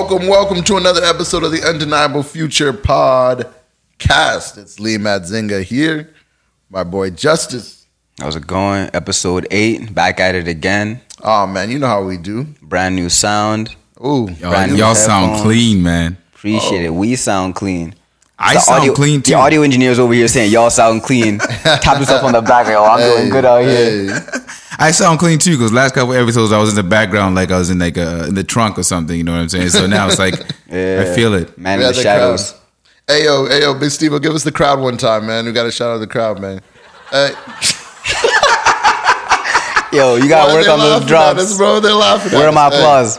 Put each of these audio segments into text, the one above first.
Welcome, welcome to another episode of the Undeniable Future Podcast. It's Lee Madzinga here, my boy Justice. How's it going? Episode eight, back at it again. Oh man, you know how we do. Brand new sound. Ooh, Y'all, Brand new y'all sound clean, man. Appreciate it. Oh. We sound clean. I The sound audio, clean too. The audio engineers over here saying y'all sound clean. Tap himself on the back. Like, oh, I'm doing good out here. Hey, I sound clean too because last couple episodes I was in the background like I was in like uh, in the trunk or something. You know what I'm saying? So now it's like Yeah. I feel it. Man in the the crowd. shadows. Hey yo, hey yo, Big Steve, give us the crowd one time, man. We got to shout out the crowd, man. Hey, Yo, you gotta work on those laughing at us, bro. They're laughing. Where are my us. Hey. applause?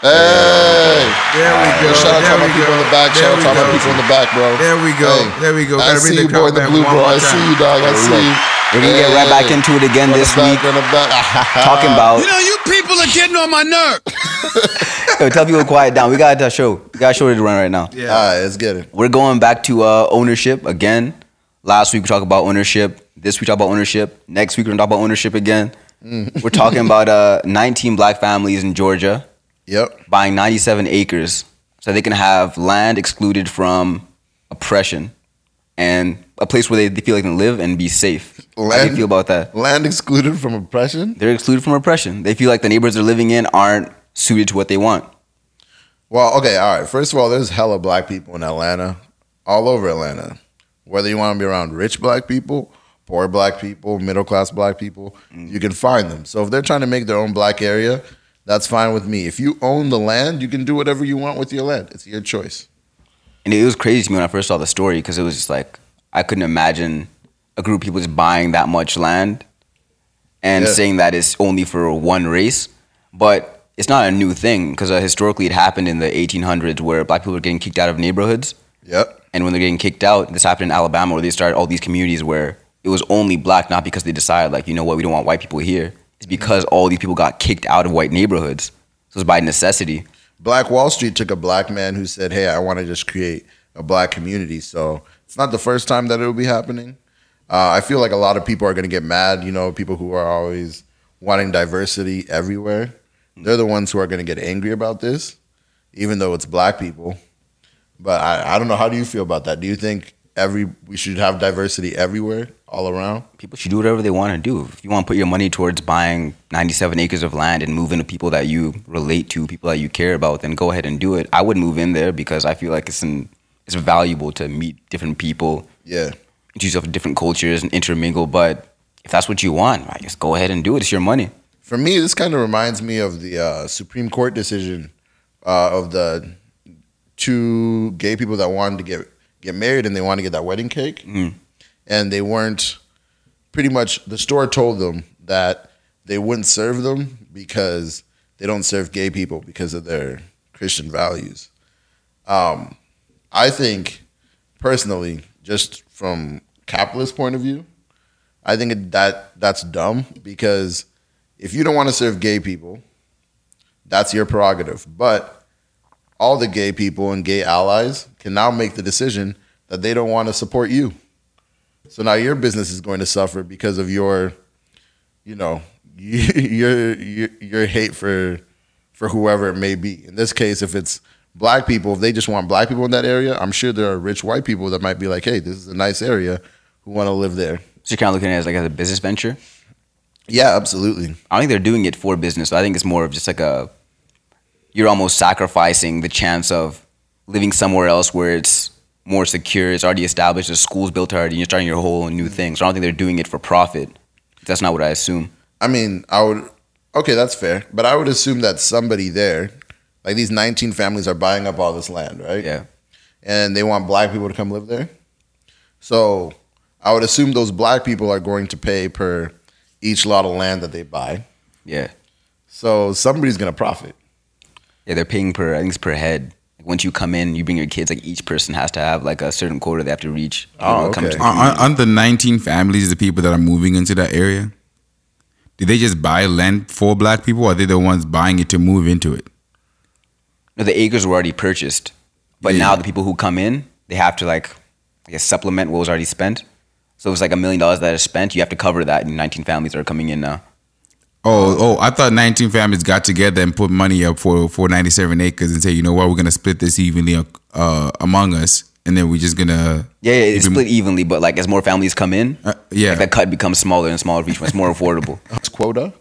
Hey, There we go. shout out to there all my we people go. in the back. There Shout out to all my people in the back, bro. There we go. There we go. I Gotta bring see the you, boy, in the blue, bro. I see you, dog. I see you. We're gonna get right back into it again this back, week. run it back. Talking about. You know, you people are getting on my nerve. Yo, tell people to quiet down. We got a show. We got a show to run right now. Yeah. All right, let's get it. We're going back to uh, ownership again. Last week we talked about ownership. This week we talk about ownership. Next week we're gonna talk about ownership again. We're talking about uh, 19 black families in Georgia Yep. buying 97 acres so they can have land excluded from oppression and a place where they, feel like they can live and be safe. How do you feel about that? Land excluded from oppression. They're excluded from oppression. They feel like the neighborhoods they're living in aren't suited to what they want. Well, okay, all right. First of all, there's hella black people in Atlanta, all over Atlanta. Whether you want to be around rich black people, poor black people, middle class black people, mm. you can find them. So if they're trying to make their own black area, that's fine with me. If you own the land, you can do whatever you want with your land. It's your choice. And it was crazy to me when I first saw the story because it was just like I couldn't imagine a group of people just buying that much land and Yeah. saying that it's only for one race. But it's not a new thing because uh, historically it happened in the 1800s where black people were getting kicked out of neighborhoods. Yep. And when they're getting kicked out, this happened in Alabama where they started all these communities where it was only black, not because they decided, like, you know what, we don't want white people here. It's because all these people got kicked out of white neighborhoods. So it's by necessity. Black Wall Street took a black man who said, "Hey, I want to just create a black community." So it's not the first time that it will be happening. Uh, I feel like a lot of people are going to get mad. You know, people who are always wanting diversity everywhere. They're the ones who are going to get angry about this, even though it's black people. But I, I don't know. How do you feel about that? Do you think every we should have diversity everywhere, all around? people should do whatever they want to do. If you want to put your money towards buying 97 acres of land and move into people that you relate to, people that you care about, then go ahead and do it. I would move in there because I feel like it's an, it's valuable to meet different people, Yeah. introduce yourself to different cultures and intermingle. But if that's what you want, I just go ahead and do it. It's your money. For me, this kind of reminds me of the uh, Supreme Court decision uh, of the two gay people that wanted to get get married and they wanted to get that wedding cake, Mhm. And they weren't. Pretty much, the store told them that they wouldn't serve them because they don't serve gay people because of their Christian values. Um, I think, personally, just from capitalist point of view, I think that that's dumb because if you don't want to serve gay people, that's your prerogative. But all the gay people and gay allies can now make the decision that they don't want to support you. So now your business is going to suffer because of your, you know, your your, your hate for for whoever it may be. In this case, if it's black people, if they just want black people in that area, I'm sure there are rich white people that might be like, "Hey, this is a nice area," who want to live there. So you're kind of looking at it as like as a business venture. Yeah, absolutely. I think they're doing it for business. I think it's more of just like a you're almost sacrificing the chance of living somewhere else where it's more secure. It's already established. The school's built already. And you're starting your whole new thing. So I don't think they're doing it for profit. That's not what I assume. I mean, I would. Okay, that's fair, but I would assume that somebody there, like these 19 families, are buying up all this land, right? Yeah. And they want black people to come live there. So I would assume those black people are going to pay per each lot of land that they buy. Yeah. So somebody's gonna profit. Yeah, they're paying per. I think it's per head. Like once you come in, you bring your kids. Like each person has to have like a certain quota they have to reach. you Oh, know, come okay. to the Aren't, aren't the 19 families the people that are moving into that area? Did they just buy land for black people, or are they the ones buying it to move into it? No, the acres were already purchased, but Yeah. now the people who come in, they have to like, I guess, supplement what was already spent. So if it's like a million dollars that is spent, you have to cover that. And 19 families are coming in now. Oh, oh! I thought 19 families got together and put money up for for 97 acres and say, you know what, we're gonna split this evenly uh, among us, and then we're just gonna Yeah, yeah, it's even- split evenly, but like as more families come in, Uh, yeah. like, the cut becomes smaller and smaller for each one. It's more affordable. It's quota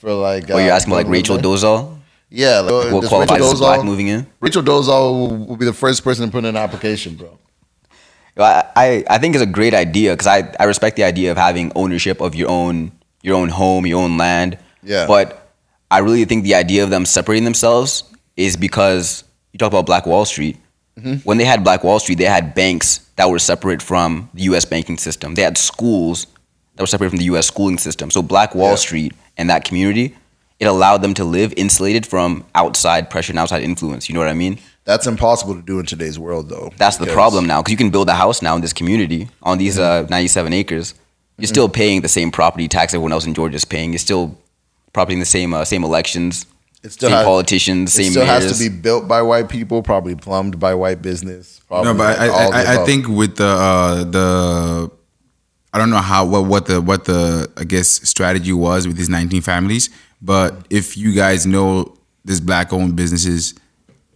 for like. What you're uh, asking about, like Rachel Dolezal? Yeah, like, What does qualifies Rachel as black moving in? Rachel Dolezal will, will be the first person to put in an application, bro. I, I, I think it's a great idea because I, I respect the idea of having ownership of your own your own home, your own land. Yeah. But I really think the idea of them separating themselves is because you talk about Black Wall Street. Mm-hmm. When they had Black Wall Street, they had banks that were separate from the U.S. banking system. They had schools that were separate from the U.S. schooling system. So Black Wall Yeah. Street and that community, it allowed them to live insulated from outside pressure and outside influence. You know what I mean? That's impossible to do in today's world, though. That's the problem now because you can build a house now in this community on these uh, 97 acres. You're still paying the same property tax everyone else in Georgia is paying. You're still property in the same uh, same elections, It still same has- politicians, It same still mayors. has to be built by white people, probably plumbed by white business. Probably No, but I, like all the I, I, I above. think with the uh, the I don't know how what what the what the I guess strategy was with these 19 families, but if you guys know there's black owned businesses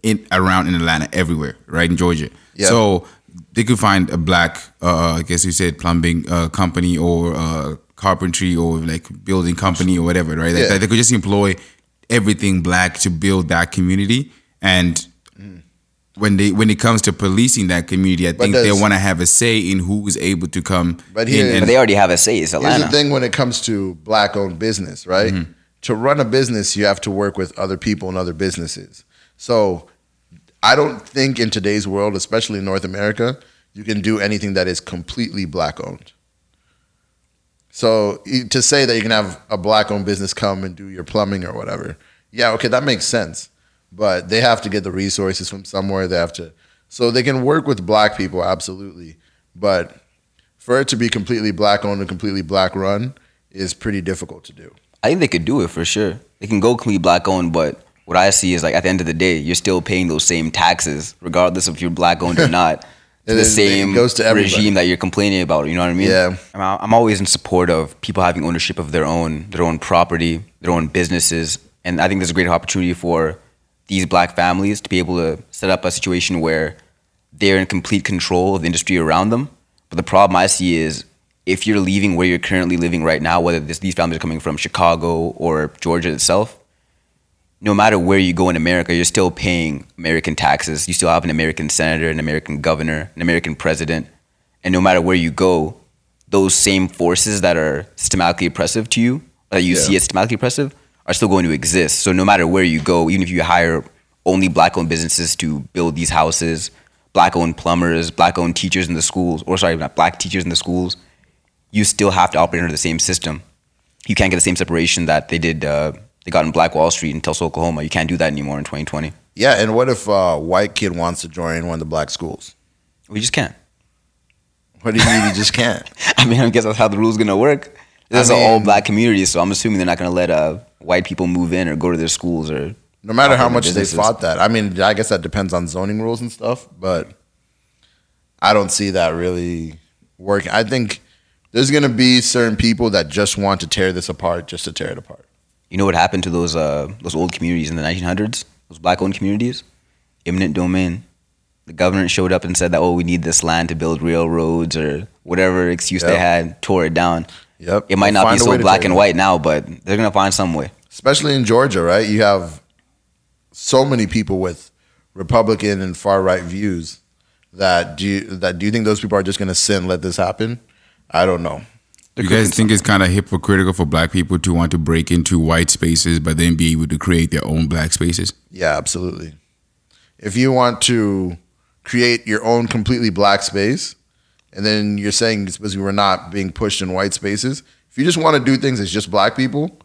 in around in Atlanta everywhere, right in Georgia. Yeah. So they could find a black uh, I guess you said plumbing uh, company or uh, carpentry or like building company or whatever, right? Yeah. They, they could just employ everything black to build that community and when they when it comes to policing that community, I But think they want to have a say in who is able to come. But in here- and- but they already have a say. It's Here's the thing when it comes to black owned business, right? Mm-hmm. To run a business, you have to work with other people and other businesses. So I don't think in today's world, especially in North America, you can do anything that is completely black owned. So to say that you can have a black owned business come and do your plumbing or whatever, yeah, okay, that makes sense. But they have to get the resources from somewhere. They have to, so they can work with black people, absolutely. But for it to be completely black owned and completely black run is pretty difficult to do. I think they could do it for sure. They can go completely black owned, but what I see is like at the end of the day, you're still paying those same taxes, regardless if you're black owned or not. the is- it same goes to everybody. regime that you're complaining about. You know what I mean? Yeah. I'm, I'm always in support of people having ownership of their own, their own property, their own businesses, and I think there's a great opportunity for these black families to be able to set up a situation where they're in complete control of the industry around them. But the problem I see is if you're leaving where you're currently living right now, whether this, these families are coming from Chicago or Georgia itself, no matter where you go in America, you're still paying American taxes. You still have an American senator, an American governor, an American president. And no matter where you go, those same forces that are systematically oppressive to you, that you Yeah. see as systematically oppressive, are still going to exist. So no matter where you go, even if you hire only black owned businesses to build these houses, black owned plumbers, black owned teachers in the schools, or sorry, not black teachers in the schools, you still have to operate under the same system. You can't get the same separation that they did. Uh, they got in Black Wall Street in Tulsa, Oklahoma. You can't do that anymore in 2020. Yeah, and what if a white kid wants to join one of the black schools? We just can't. What do you mean you just can't? I mean, I guess that's how the rule's gonna work. This is I an all black community, so I'm assuming they're not gonna let uh, white people move in or go to their schools or. No matter how much they fought that. I mean, I guess that depends on zoning rules and stuff, but I don't see that really working. I think there's going to be certain people that just want to tear this apart just to tear it apart. You know what happened to those uh, those old communities in the 1900s? Those black-owned communities, eminent domain. The government showed up and said that oh, we need this land to build railroads or whatever excuse they had, tore it down. Yep. It might They'll not be so black and white now, but they're gonna find some way. Especially in Georgia, right? You have so many people with Republican and far right views that do you, that do you think those people are just going to sit and let this happen? I don't know. You guys think it's kind of hypocritical for black people to want to break into white spaces, but then be able to create their own black spaces? Yeah, absolutely. If you want to create your own completely black space, and then you're saying it's because we're not being pushed in white spaces, if you just want to do things as just black people,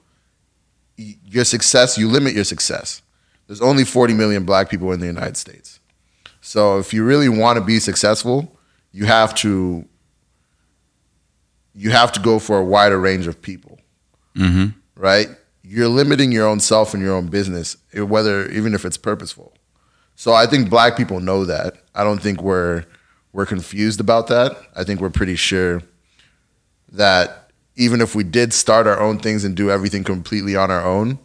your success, you limit your success. There's only 40 million black people in the United States. So if you really want to be successful, you have to you have to go for a wider range of people Mm-hmm. right? You're limiting your own self and your own business, eh, whether even if it's purposeful. So I think black people know that. I don't think we're we're confused about that. I think we're pretty sure that even if we did start our own things and do everything completely on our own,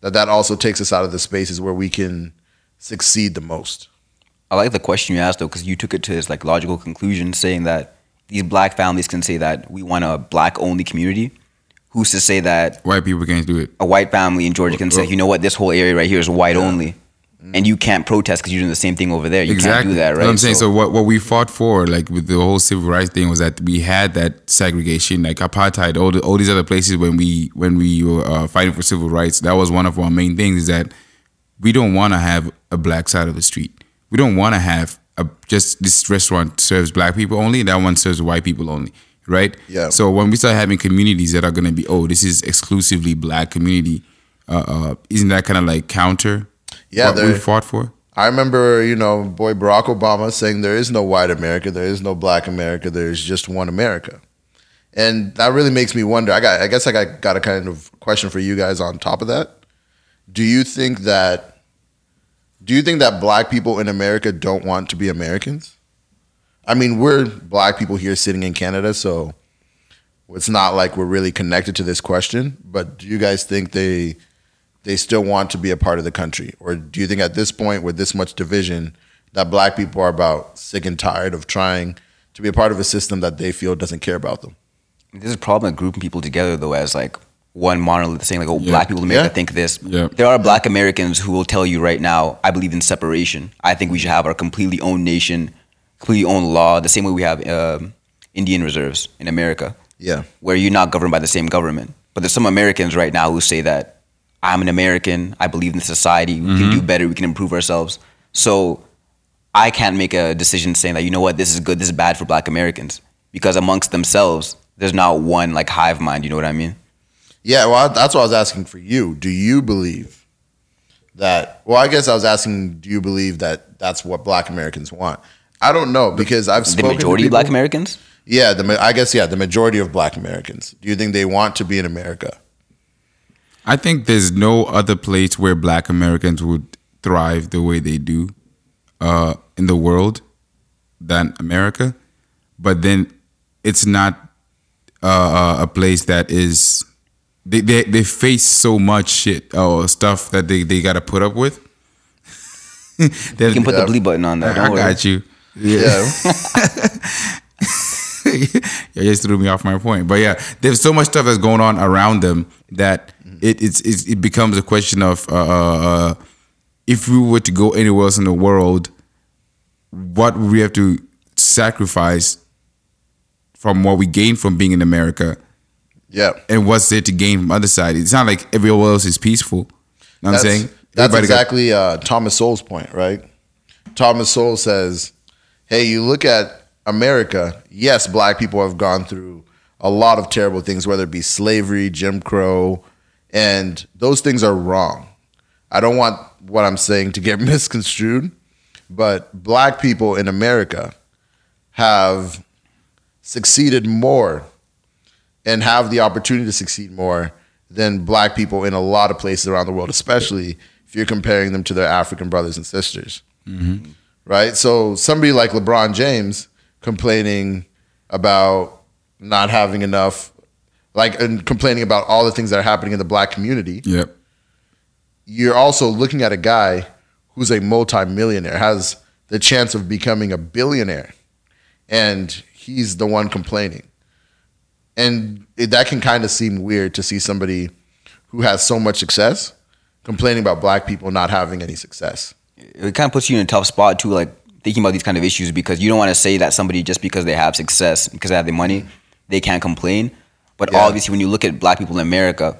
that that also takes us out of the spaces where we can succeed the most. I like the question you asked though, because you took it to this like logical conclusion, saying that these black families can say that we want a black only community. Who's to say that White people can't do it. a white family in Georgia can say, you know what, this whole area right here is white only, and you can't protest because you're doing the same thing over there. You can't do that, right? I'm saying. So, what, what we fought for, like with the whole civil rights thing, was that we had that segregation, like apartheid, all the, all these other places when we when we were uh, fighting for civil rights. That was one of our main things. Is that we don't want to have a black side of the street. We don't want to have a, just this restaurant serves black people only, and that one serves white people only, right? Yeah. So when we start having communities that are going to be, oh, this is exclusively black community, uh, uh, isn't that kind of like counter? Yeah, what we fought for. I remember, you know, boy Barack Obama saying there is no white America, there is no black America, there's just one America. And that really makes me wonder. I got I guess I got, got a kind of question for you guys on top of that. Do you think that do you think that black people in America don't want to be Americans? I mean, we're black people here sitting in Canada, so it's not like we're really connected to this question, but do you guys think they they still want to be a part of the country? Or do you think at this point, with this much division, that black people are about sick and tired of trying to be a part of a system that they feel doesn't care about them? There's a problem of grouping people together though as like one monolith saying like, oh, Yeah. black people America Yeah. think this. Yeah. There are black Americans who will tell you right now, I believe in separation. I think we should have our completely own nation, completely own law, the same way we have um, Indian reserves in America, Yeah. where you're not governed by the same government. But there's some Americans right now who say that I'm an American, I believe in society, we can do better, we can improve ourselves. So I can't make a decision saying that, you know what, this is good, this is bad for black Americans. Because amongst themselves, there's not one like hive mind, you know what I mean? Yeah, well, that's what I was asking for you. Do you believe that? Well, I guess I was asking, do you believe that that's what Black Americans want? I don't know because I've The spoken to majority of black people- Americans? Yeah, the I guess yeah, the majority of Black Americans. Do you think they want to be in America? I think there's no other place where Black Americans would thrive the way they do uh, in the world than America. But then it's not uh, a place that is they, they they face so much shit or stuff that they, they got to put up with. You can put the bleep button on there. I, don't I worry. got you. Yeah. you just threw me off my point. But yeah, there's so much stuff that's going on around them that it it's, it's it becomes a question of uh, uh, uh, if we were to go anywhere else in the world, what would we have to sacrifice from what we gain from being in America, yeah. and what's there to gain from other side? It's not like everywhere else is peaceful. You know what I'm That's, saying? that's Everybody got- exactly uh, Thomas Sowell's point, right? Thomas Sowell says, "Hey, you look at America. Yes, black people have gone through a lot of terrible things, whether it be slavery, Jim Crow, and those things are wrong. I don't want what I'm saying to get misconstrued, but black people in America have succeeded more and have the opportunity to succeed more than black people in a lot of places around the world, especially if you're comparing them to their African brothers and sisters. Mm-hmm. Right? So somebody like LeBron James complaining about not having enough, like, and complaining about all the things that are happening in the black community, Yep. you're also looking at a guy who's a multimillionaire, has the chance of becoming a billionaire, and he's the one complaining. And it, that can kind of seem weird to see somebody who has so much success complaining about black people not having any success. It kind of puts you in a tough spot too, like thinking about these kind of issues because you don't want to say that somebody just because they have success, because they have the money, they can't complain. But Yeah. obviously, when you look at black people in America,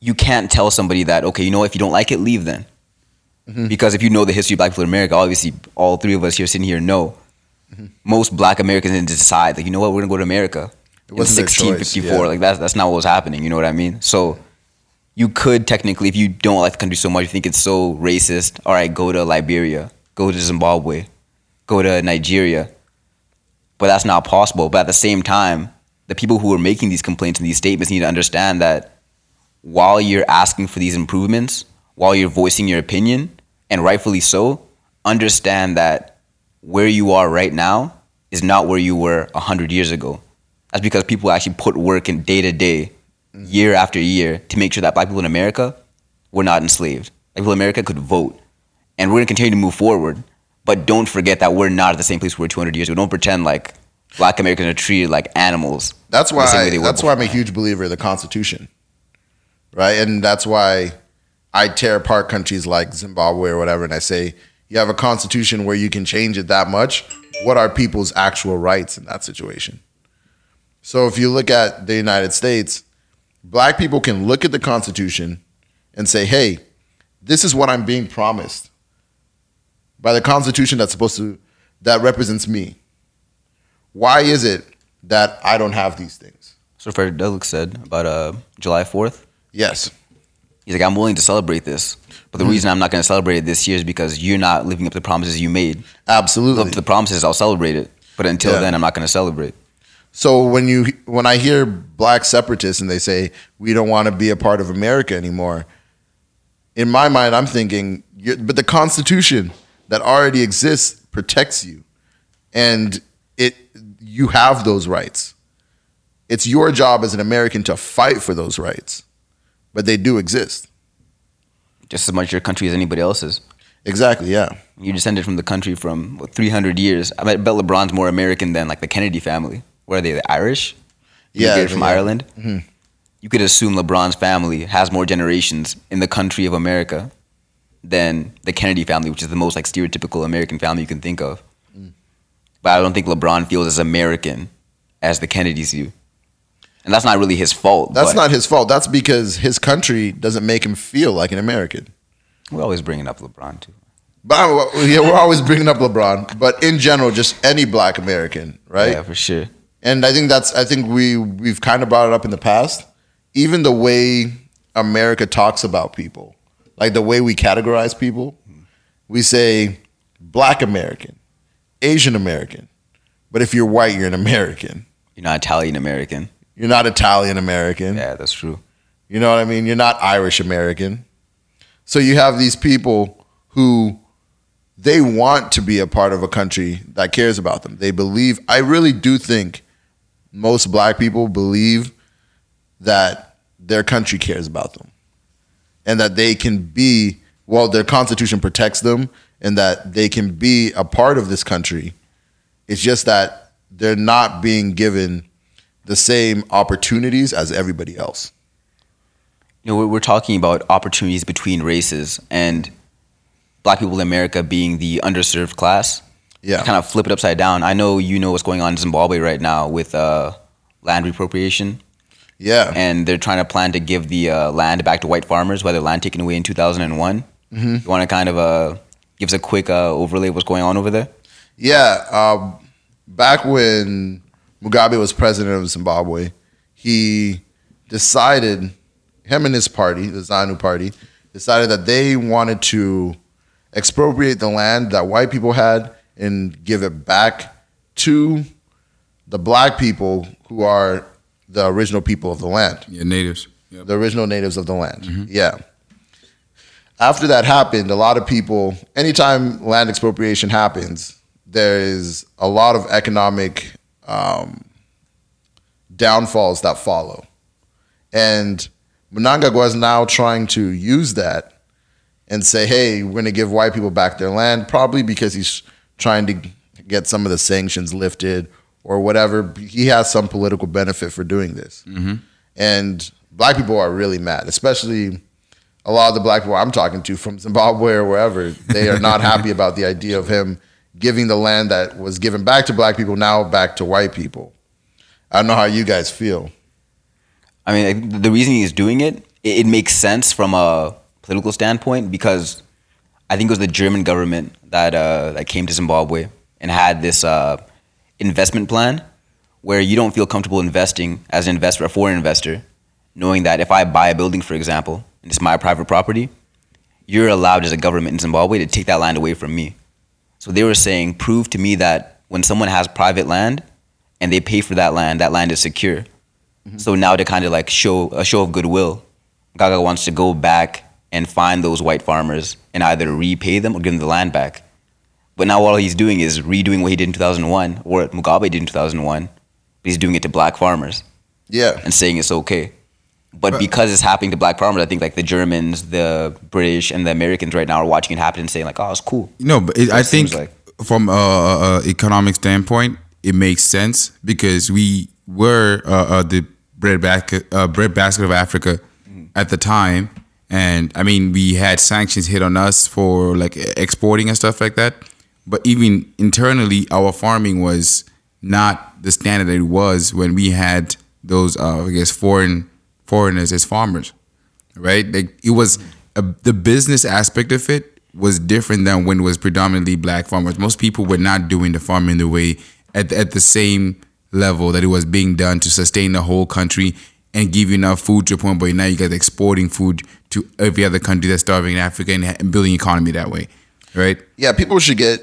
you can't tell somebody that okay, you know, if you don't like it, leave then. Mm-hmm. Because if you know the history of black people in America, obviously all three of us here sitting here know Mm-hmm. most black Americans didn't decide like you know what we're gonna go to America. It choice, 1654, yeah. like that's that's not what was happening. You know what I mean? So you could technically, if you don't like the country so much, you think it's so racist. All right, go to Liberia, go to Zimbabwe, go to Nigeria. But that's not possible. But at the same time, the people who are making these complaints and these statements need to understand that while you're asking for these improvements, while you're voicing your opinion, and rightfully so, understand that where you are right now is not where you were 100 years ago. That's because people actually put work in day to day, year after year, to make sure that black people in America were not enslaved. Black people in America could vote. And we're gonna continue to move forward. But don't forget that we're not at the same place we were 200 years ago. Don't pretend like black Americans are treated like animals. That's the same way why they that's why I'm a huge believer in the Constitution, right? And that's why I tear apart countries like Zimbabwe or whatever, and I say you have a constitution where you can change it that much. What are people's actual rights in that situation? So if you look at the United States, black people can look at the Constitution and say, "Hey, this is what I'm being promised by the Constitution that's supposed to that represents me." Why is it that I don't have these things? So Frederick Douglass said about uh, July 4th. Yes. He's like, I'm willing to celebrate this. But the hmm. reason I'm not going to celebrate it this year is because you're not living up to the promises you made. Live Absolutely. up to the promises, I'll celebrate it. But until Yeah. then, I'm not going to celebrate. So when you when I hear black separatists and they say we don't want to be a part of America anymore, in my mind I'm thinking, but the Constitution that already exists protects you, and it you have those rights. It's your job as an American to fight for those rights, but they do exist. Just as much your country as anybody else's. Exactly. Yeah. You descended from the country from what, 300 years. I bet LeBron's more American than like the Kennedy family. Where are they? The Irish? Yeah, Immigrated from yeah. Ireland. Mm-hmm. You could assume LeBron's family has more generations in the country of America than the Kennedy family, which is the most like stereotypical American family you can think of. Mm. But I don't think LeBron feels as American as the Kennedys do, and that's not really his fault. That's but not his fault. That's because his country doesn't make him feel like an American. We're always bringing up LeBron too. But uh, yeah, we're always bringing up LeBron, but in general, just any Black American, right? Yeah, for sure. And I think that's I think we we've kind of brought it up in the past. Even the way America talks about people, like the way we categorize people, we say Black American, Asian American, but if you're white, you're an American. You're not Italian American. You're not Italian American. Yeah, that's true. You know what I mean? You're not Irish American. So you have these people who they want to be a part of a country that cares about them. They believe, I really do think most black people believe that their country cares about them and that they can be, well, their constitution protects them and that they can be a part of this country. It's just that they're not being given the same opportunities as everybody else. you know, we're, talking about opportunities between races and black people in America being the underserved class. Yeah. Kind of flip it upside down. I know you know what's going on in Zimbabwe right now with uh, land reappropriation, Yeah. and they're trying to plan to give the uh, land back to white farmers their land taken away in 2001. Mm-hmm. You want to kind of uh, give us a quick uh, overlay of what's going on over there? Yeah, um, back when Mugabe was president of Zimbabwe, he decided, him and his party, the ZANU party, decided that they wanted to expropriate the land that white people had and give it back to the black people who are the original people of the land Yeah, natives. Yep. the original natives of the land. Mm-hmm. Yeah. After that happened, a lot of people, anytime land expropriation happens, there is a lot of economic um, downfalls that follow. And Mnangagwa is now trying to use that and say, hey, we're going to give white people back their land, probably because he's trying to get some of the sanctions lifted or whatever. He has some political benefit for doing this. And black people are really mad, especially a lot of the black people I'm talking to from Zimbabwe or wherever. They are not happy about the idea of him giving the land that was given back to black people now back to white people. I don't know how you guys feel. I mean, the reason he's doing it, it, makes sense from a political standpoint because I think it was the German government that uh, that came to Zimbabwe and had this uh, investment plan where you don't feel comfortable investing as an investor, a foreign investor, knowing that if I buy a building, for example, and it's my private property, you're allowed as a government in Zimbabwe to take that land away from me. So they were saying, prove to me that when someone has private land and they pay for that land, that land is secure. Mm-hmm. So now to kind of like show a show of goodwill, Gaga wants to go back and find those white farmers and either repay them or give them the land back. But now all he's doing is redoing what he did in 2001 or what Mugabe did in 2001 but he's doing it to black farmers Yeah. and saying it's okay. But because it's happening to black farmers, I think like the Germans, the British, and the Americans right now are watching it happen and saying like, "Oh, it's cool." No, but it, I think like. from a, a, economic standpoint, it makes sense because we were uh, uh, the bread basket, uh, bread basket of Africa at the time, and I mean we had sanctions hit on us for like exporting and stuff like that. But even internally, our farming was not the standard that it was when we had those, uh, I guess, foreign foreigners as farmers right? Like it was a, the business aspect of it was different than when it was predominantly black farmers. Most people were not doing the farming the way at the, at the same level that it was being done to sustain the whole country and give you enough food to a point. But now you guys exporting food to every other country that's starving in Africa and, and building economy that way, right? Yeah, people should get,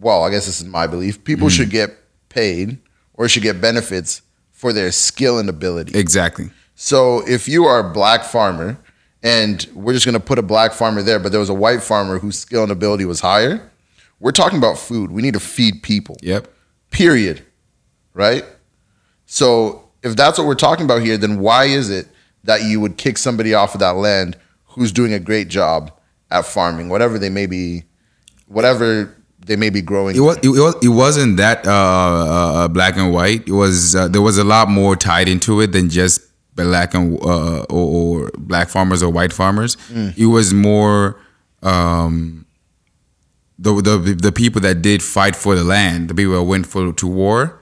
well, I guess this is my belief. People Mm-hmm. should get paid or should get benefits for their skill and ability. Exactly. So if you are a black farmer and we're just going to put a black farmer there, but there was a white farmer whose skill and ability was higher, we're talking about food. We need to feed people. Yep. Period. Right? So if that's what we're talking about here, then why is it that you would kick somebody off of that land who's doing a great job at farming, whatever they may be, whatever they may be growing? It was it, was it wasn't that uh, uh, black and white. It was uh, there was a lot more tied into it than just black and uh, or, or black farmers or white farmers. It was more um, the, the the people that did fight for the land, the people that went for to war,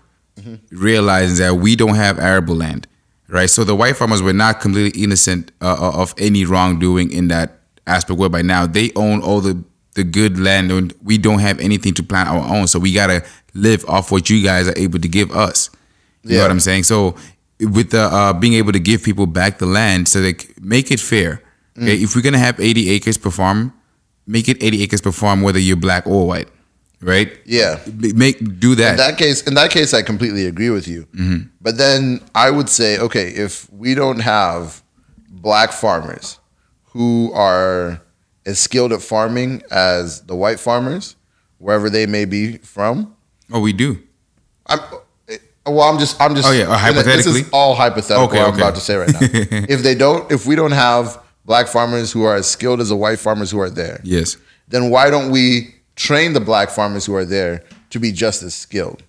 realizing that we don't have arable land, right? So the white farmers were not completely innocent uh, of any wrongdoing in that aspect. Where by now they own all the the good land, and we don't have anything to plant our own. So we gotta live off what you guys are able to give us. You know what I'm saying? So with the uh, being able to give people back the land, so they make it fair. Okay, if we're gonna have 80 acres per farm, make it 80 acres per farm, whether you're black or white, right? Yeah. Make do that. In that case, in that case, I completely agree with you. But then I would say, okay, if we don't have black farmers who are as skilled at farming as the white farmers, wherever they may be from, oh, we do. I'm, well, I'm just, I'm just. Oh, yeah, uh, This is all hypothetical. Okay, what I'm about to say right now. if they don't, if we don't have black farmers who are as skilled as the white farmers who are there, Yes. then why don't we train the black farmers who are there to be just as skilled?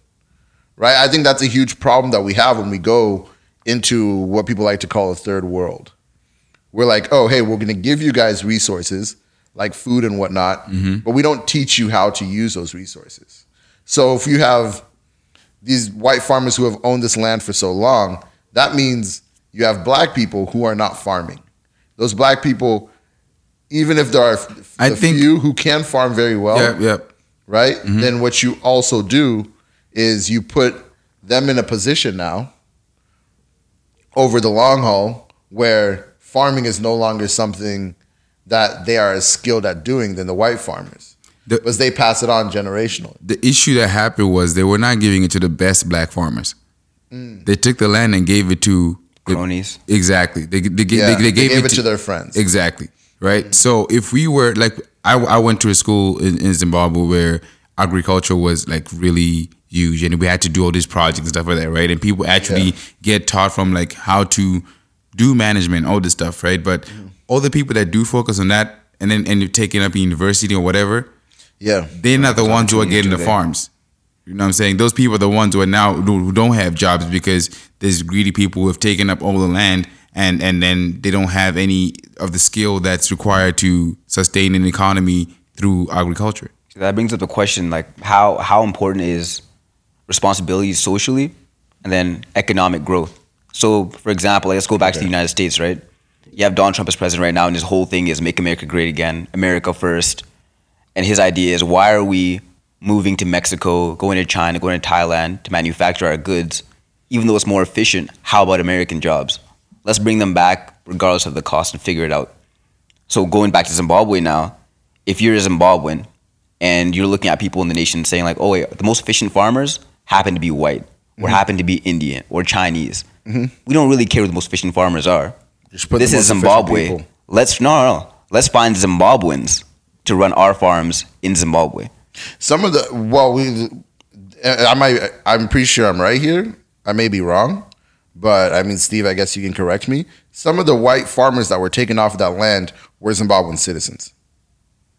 Right? I think that's a huge problem that we have when we go into what people like to call a third world. We're like, oh, hey, we're going to give you guys resources like food and whatnot, but we don't teach you how to use those resources. So if you have these white farmers who have owned this land for so long, that means you have black people who are not farming. Those black people, even if there are f- I the think- few who can farm very well, Yep. Yep. right? Mm-hmm. Then what you also do is you put them in a position now over the long haul where farming is no longer something that they are as skilled at doing than the white farmers. The- because they pass it on generationally. The issue that happened was they were not giving it to the best black farmers. Mm. They took the land and gave it to the- Cronies. Exactly. They they, Yeah, they, they gave, it, to their friends. Exactly. Right. So if we were like, I, I went to a school in, in Zimbabwe where agriculture was like really huge, and we had to do all these projects and stuff like that, right? And people actually Yeah. get taught from like how to do management, all this stuff, right? But Mm-hmm. all the people that do focus on that, and then and you're taking up university or whatever, Yeah. they're not the ones who are getting the farms. You know what I'm saying? Those people are the ones who are now who don't have jobs because there's greedy people who have taken up all the land and and then they don't have any of the skill that's required to sustain an economy through agriculture. So that brings up the question like how how important is responsibility socially and then economic growth. So for example, let's go back to the United States, right? You have Donald Trump as president right now, and his whole thing is make America great again, America first. And his idea is why are we moving to Mexico, going to China, going to Thailand to manufacture our goods, even though it's more efficient? How about American jobs? Let's bring them back regardless of the cost and figure it out. So going back to Zimbabwe now, if you're a Zimbabwean and you're looking at people in the nation saying like, oh wait, the most efficient farmers happen to be white or mm-hmm. happen to be Indian or Chinese. Mm-hmm. We don't really care who the most efficient farmers are. Just put this is Zimbabwe. Let's no, no, no. Let's find Zimbabweans to run our farms in Zimbabwe. Some of the well, we I might I'm pretty sure I'm right here. I may be wrong, but I mean, Steve, I guess you can correct me. Some of the white farmers that were taken off of that land were Zimbabwean citizens.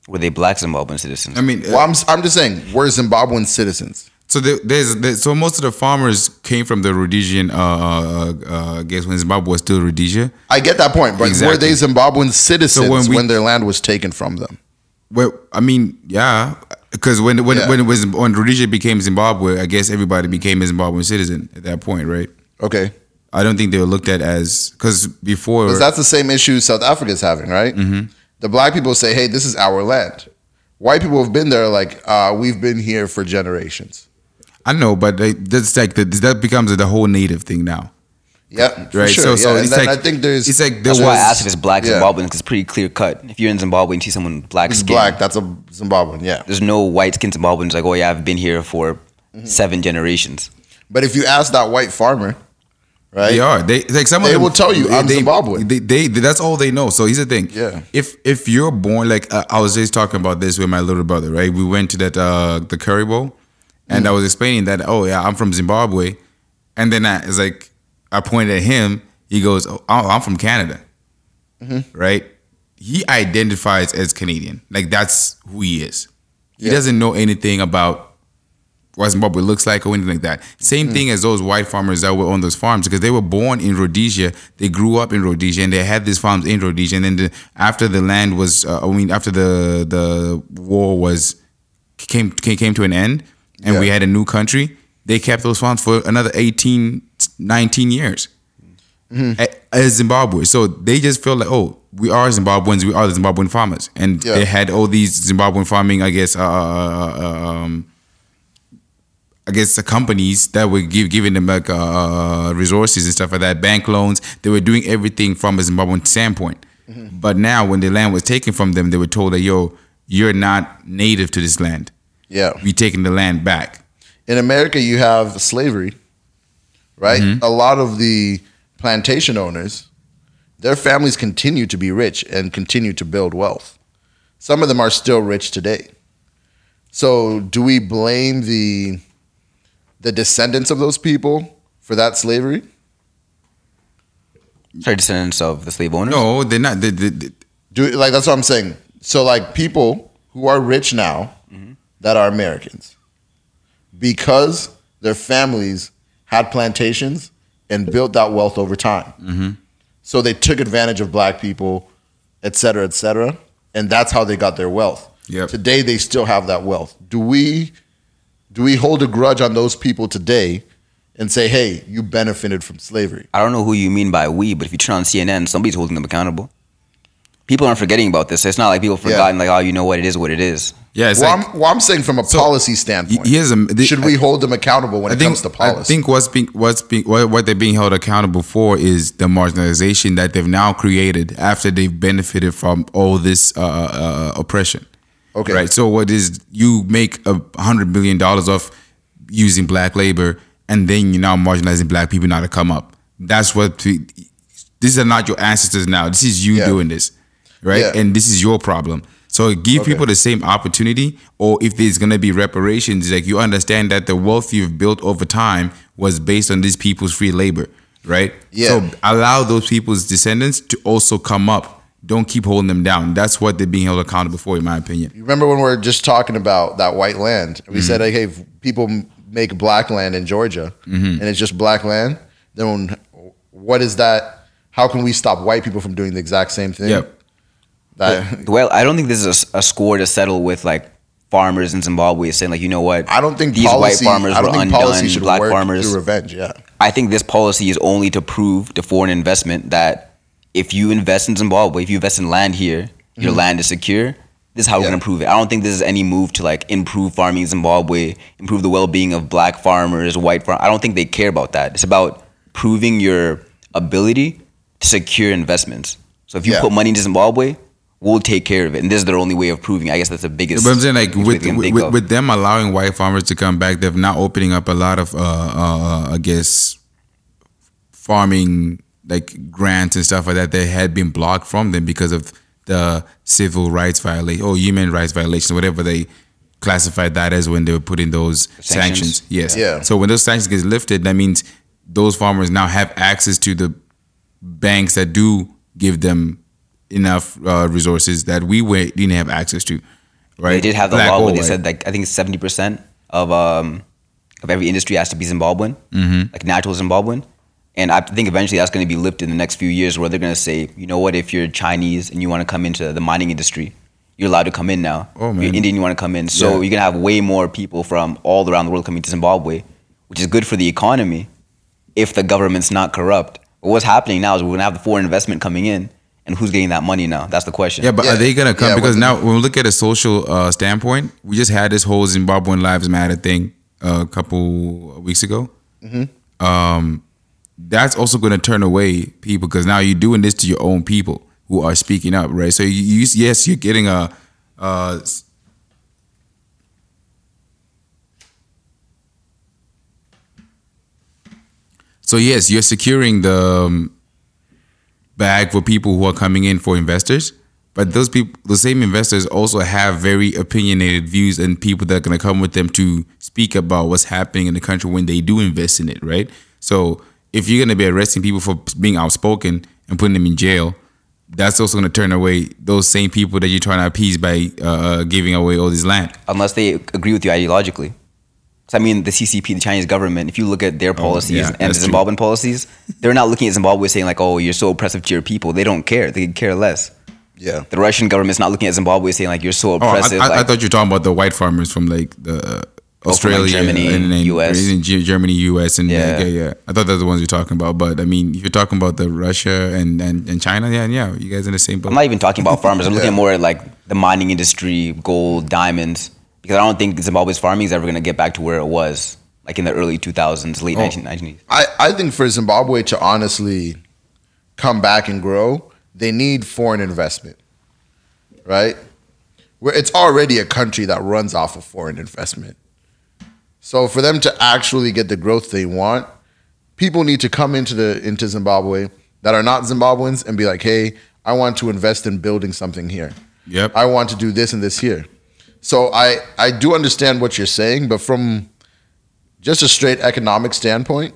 Were they black Zimbabwean citizens? I mean, Well, I'm, I'm just saying, we're Zimbabwean citizens. So there, there's, there, so most of the farmers came from the Rhodesian. Uh, uh, uh, I guess when Zimbabwe was still Rhodesia. I get that point, but were they Zimbabwean citizens when when, we- their land was taken from them? Well, I mean, yeah, because when when Yeah. when it was when Rhodesia became Zimbabwe, I guess everybody became a Zimbabwean citizen at that point, right? Okay. I don't think they were looked at as because before. Because that's the same issue South Africa's having, right? Mm-hmm. The black people say, hey, this is our land. White people have been there, like, uh, we've been here for generations. I know, but they, that's like the, that becomes the whole native thing now, Yeah, right? sure. So, so yeah. And it's like I think there's it's like there That's was why I asked if it's black Yeah. Zimbabwean because it's pretty clear cut. If you're in Zimbabwe and see someone black it's skin, black. That's a Zimbabwean, yeah. there's no white skinned Zimbabweans like, oh yeah, I've been here for Mm-hmm. seven generations. But if you ask that white farmer, right? They are. They like some of They them, will tell you, I'm they, Zimbabwean. They, they, that's all they know. So here's the thing. Yeah. If if you're born like uh, I was just talking about this with my little brother, right? We went to that uh the curry bowl, and I Mm. was explaining that oh yeah I'm from Zimbabwe, and then I it's like I pointed at him. He goes oh I'm from Canada, Mm-hmm. right? He identifies as Canadian. Like that's who he is. He Yeah. doesn't know anything about what Zimbabwe looks like or anything like that. Same Hmm. thing as those white farmers that were on those farms because they were born in Rhodesia. They grew up in Rhodesia and they had these farms in Rhodesia. And then the, after the land was, uh, I mean, after the the war was came came, came to an end and we had a new country, they kept those farms for another 18, 19 years. Mm-hmm. As Zimbabwe, so they just feel like, oh, we are Zimbabweans, we are the Zimbabwean farmers, and Yeah. they had all these Zimbabwean farming, I guess, uh, uh, uh, um, I guess the companies that were give, giving them like uh, resources and stuff like that, bank loans. They were doing everything from a Zimbabwean standpoint. Mm-hmm. But now, when the land was taken from them, they were told that yo, you're not native to this land. Yeah. we're taking the land back. In America, you have slavery, right? Mm-hmm. A lot of the plantation owners, their families continue to be rich and continue to build wealth. Some of them are still rich today. So, do we blame the the descendants of those people for that slavery? Sorry, descendants of the slave owners. No, they're not. They, they, they- Do like that's what I'm saying. So, like people who are rich now that are Americans, because their families had plantations and built that wealth over time. Mm-hmm. So they took advantage of black people, et cetera, et cetera, and that's how they got their wealth. Yep. Today they still have that wealth. Do we do we hold a grudge on those people today and say, "Hey, you benefited from slavery"? I don't know who you mean by we, but if you turn on CNN, somebody's holding them accountable. People aren't forgetting about this. It's not like people forgotten, like, oh, you know what, it is what it is. yeah, it's well, like I'm, well, I'm saying from a So, policy standpoint. here's a- the- should we hold them accountable when I it think comes to policy? I think what's being what's being what, what they're being held accountable for is the marginalization that they've now created after they've benefited from all this uh, uh, oppression. Okay. Right. So what is you make a hundred million dollars off using black labor, and then you're now marginalizing black people now to come up. That's what. pe- These are not your ancestors now. This is you Yeah. doing this, right? Yeah. And this is your problem. So give Okay. people the same opportunity, or if there's gonna be reparations, like you understand that the wealth you've built over time was based on these people's free labor, right? Yeah. So allow those people's descendants to also come up. Don't keep holding them down. That's what they're being held accountable for, in my opinion. You remember when we were just talking about that white land? We said, Mm-hmm. like, hey, if people make black land in Georgia, Mm-hmm. and it's just black land. Then what is that? How can we stop white people from doing the exact same thing? Yep. That Well, I don't think this is a, a score to settle with like farmers in Zimbabwe saying like, you know what? I don't think these policy, white farmers I don't were think undone. policy should black farmers. through revenge. Yeah. I think this policy is only to prove to foreign investment that if you invest in Zimbabwe, if you invest in land here, your land is secure. This is how we're Mm-hmm. Gonna prove it. I don't think this is any move to like improve farming in Zimbabwe, improve the well-being of black farmers, white farm. I don't think they care about that. It's about proving your ability to secure investments. So if you Yeah. put money into Zimbabwe, we'll take care of it. And this is their only way of proving. I guess that's the biggest. But I'm saying like with with, with, them allowing white farmers to come back, they're now opening up a lot of uh, uh I guess farming like grants and stuff like that that had been blocked from them because of the civil rights violation or human rights violations, whatever they classified that as when they were putting those Sanctions? sanctions. Yes. Yeah. So when those sanctions get lifted, that means those farmers now have access to the banks that do give them enough uh, resources that we wa- didn't have access to. Right? They did have the Black law where they white. said like I think seventy percent of um of every industry has to be Zimbabwean, mm-hmm. like natural Zimbabwean. And I think eventually that's going to be lifted in the next few years, where they're going to say, you know what, if you're Chinese and you want to come into the mining industry, you're allowed to come in now. Oh, If man. you're Indian, you want to come in. So Yeah. you're going to have way more people from all around the world coming to Zimbabwe, which is good for the economy if the government's not corrupt. But what's happening now is we're going to have the foreign investment coming in, and who's getting that money now? That's the question. Yeah, but Yeah. are they gonna come? Yeah, because now when we look at a social uh, standpoint, we just had this whole Zimbabwean Lives Matter thing uh, a couple weeks ago. Um, that's also going to turn away people because now you're doing this to your own people who are speaking up, right? So you, you yes, you're getting a. Uh, so yes, you're securing the um, bag for people who are coming in for investors. But those people, the same investors, also have very opinionated views and people that are going to come with them to speak about what's happening in the country when they do invest in it, right? So if you're going to be arresting people for being outspoken and putting them in jail, that's also going to turn away those same people that you're trying to appease by uh, giving away all this land. unless they agree with you ideologically. I mean, the CCP, the Chinese government, if you look at their policies Oh, yeah, and the that's true. Zimbabwean policies, they're not looking at Zimbabwe saying like, "Oh, you're so oppressive to your people." They don't care. They care less. Yeah. The Russian government's not looking at Zimbabwe saying like, "You're so Oh, I, oppressive." I, I thought you were talking about the white farmers from like the uh, Oh, from, like, Australia, Germany, and, and US. Germany, US, and yeah. Yeah. yeah, yeah. I thought that's the ones you're talking about. But I mean, if you're talking about the Russia and, and, and China, yeah, yeah, you guys in the same boat. I'm not even talking about farmers. I'm looking more at like the mining industry, gold, diamonds, because I don't think Zimbabwe's farming is ever going to get back to where it was like in the early 2000s, late Oh. 19, 1980s. I, I think for Zimbabwe to honestly come back and grow, they need foreign investment, right? Where it's already a country that runs off of foreign investment. So for them to actually get the growth they want, people need to come into the into Zimbabwe that are not Zimbabweans and be like, "Hey, I want to invest in building something here. Yep. I want to do this and this here." So I I do understand what you're saying, but from just a straight economic standpoint,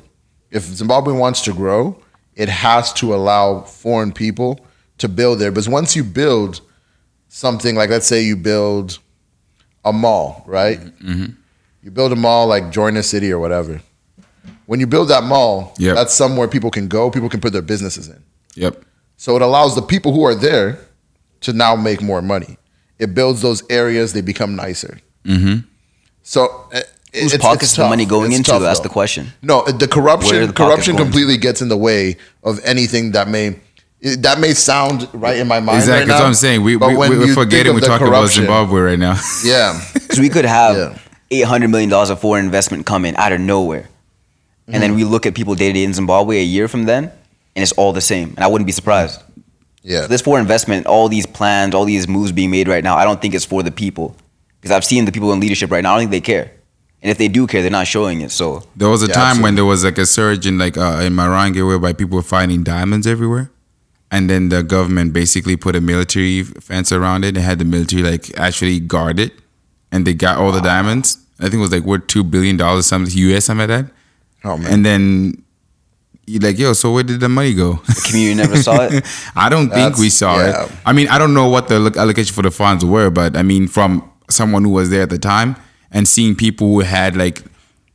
if Zimbabwe wants to grow, it has to allow foreign people to build there. Because once you build something like, let's say you build a mall, right? Mm-hmm. You build a mall like Joina City or whatever. When you build that mall, Yep. that's somewhere people can go, people can put their businesses in. yep. So it allows the people who are there to now make more money. It builds those areas; they become nicer. Mm-hmm. So uh, Whose it's- pockets it's the money going It's into? tough, That's though. the question. No, the corruption the corruption pockets going? completely gets in the way of anything that may that may sound right in my mind. Exactly. right That's what I'm saying. We, but we, we're you forgetting we're talking about Zimbabwe right now. Yeah, Because we could have Yeah. eight hundred million dollars of foreign investment come in out of nowhere, and Mm-hmm. then we look at people day to day in Zimbabwe a year from then, and it's all the same. And I wouldn't be surprised. Yeah. This foreign investment, all these plans, all these moves being made right now, I don't think it's for the people. Because I've seen the people in leadership right now. I don't think they care. And if they do care, they're not showing it. So There was a Yeah, time when there was like a surge in like uh, in Marange whereby people were finding diamonds everywhere, and then the government basically put a military fence around it and had the military like actually guard it, and they got all the diamonds. I think it was like worth two billion dollars, something US, something like that. Oh man, And then you're like, yo, so where did the money go? the community never saw it. I don't think we saw yeah. it. I mean, I don't know what the allocation for the funds were, but I mean, from someone who was there at the time and seeing people who had like,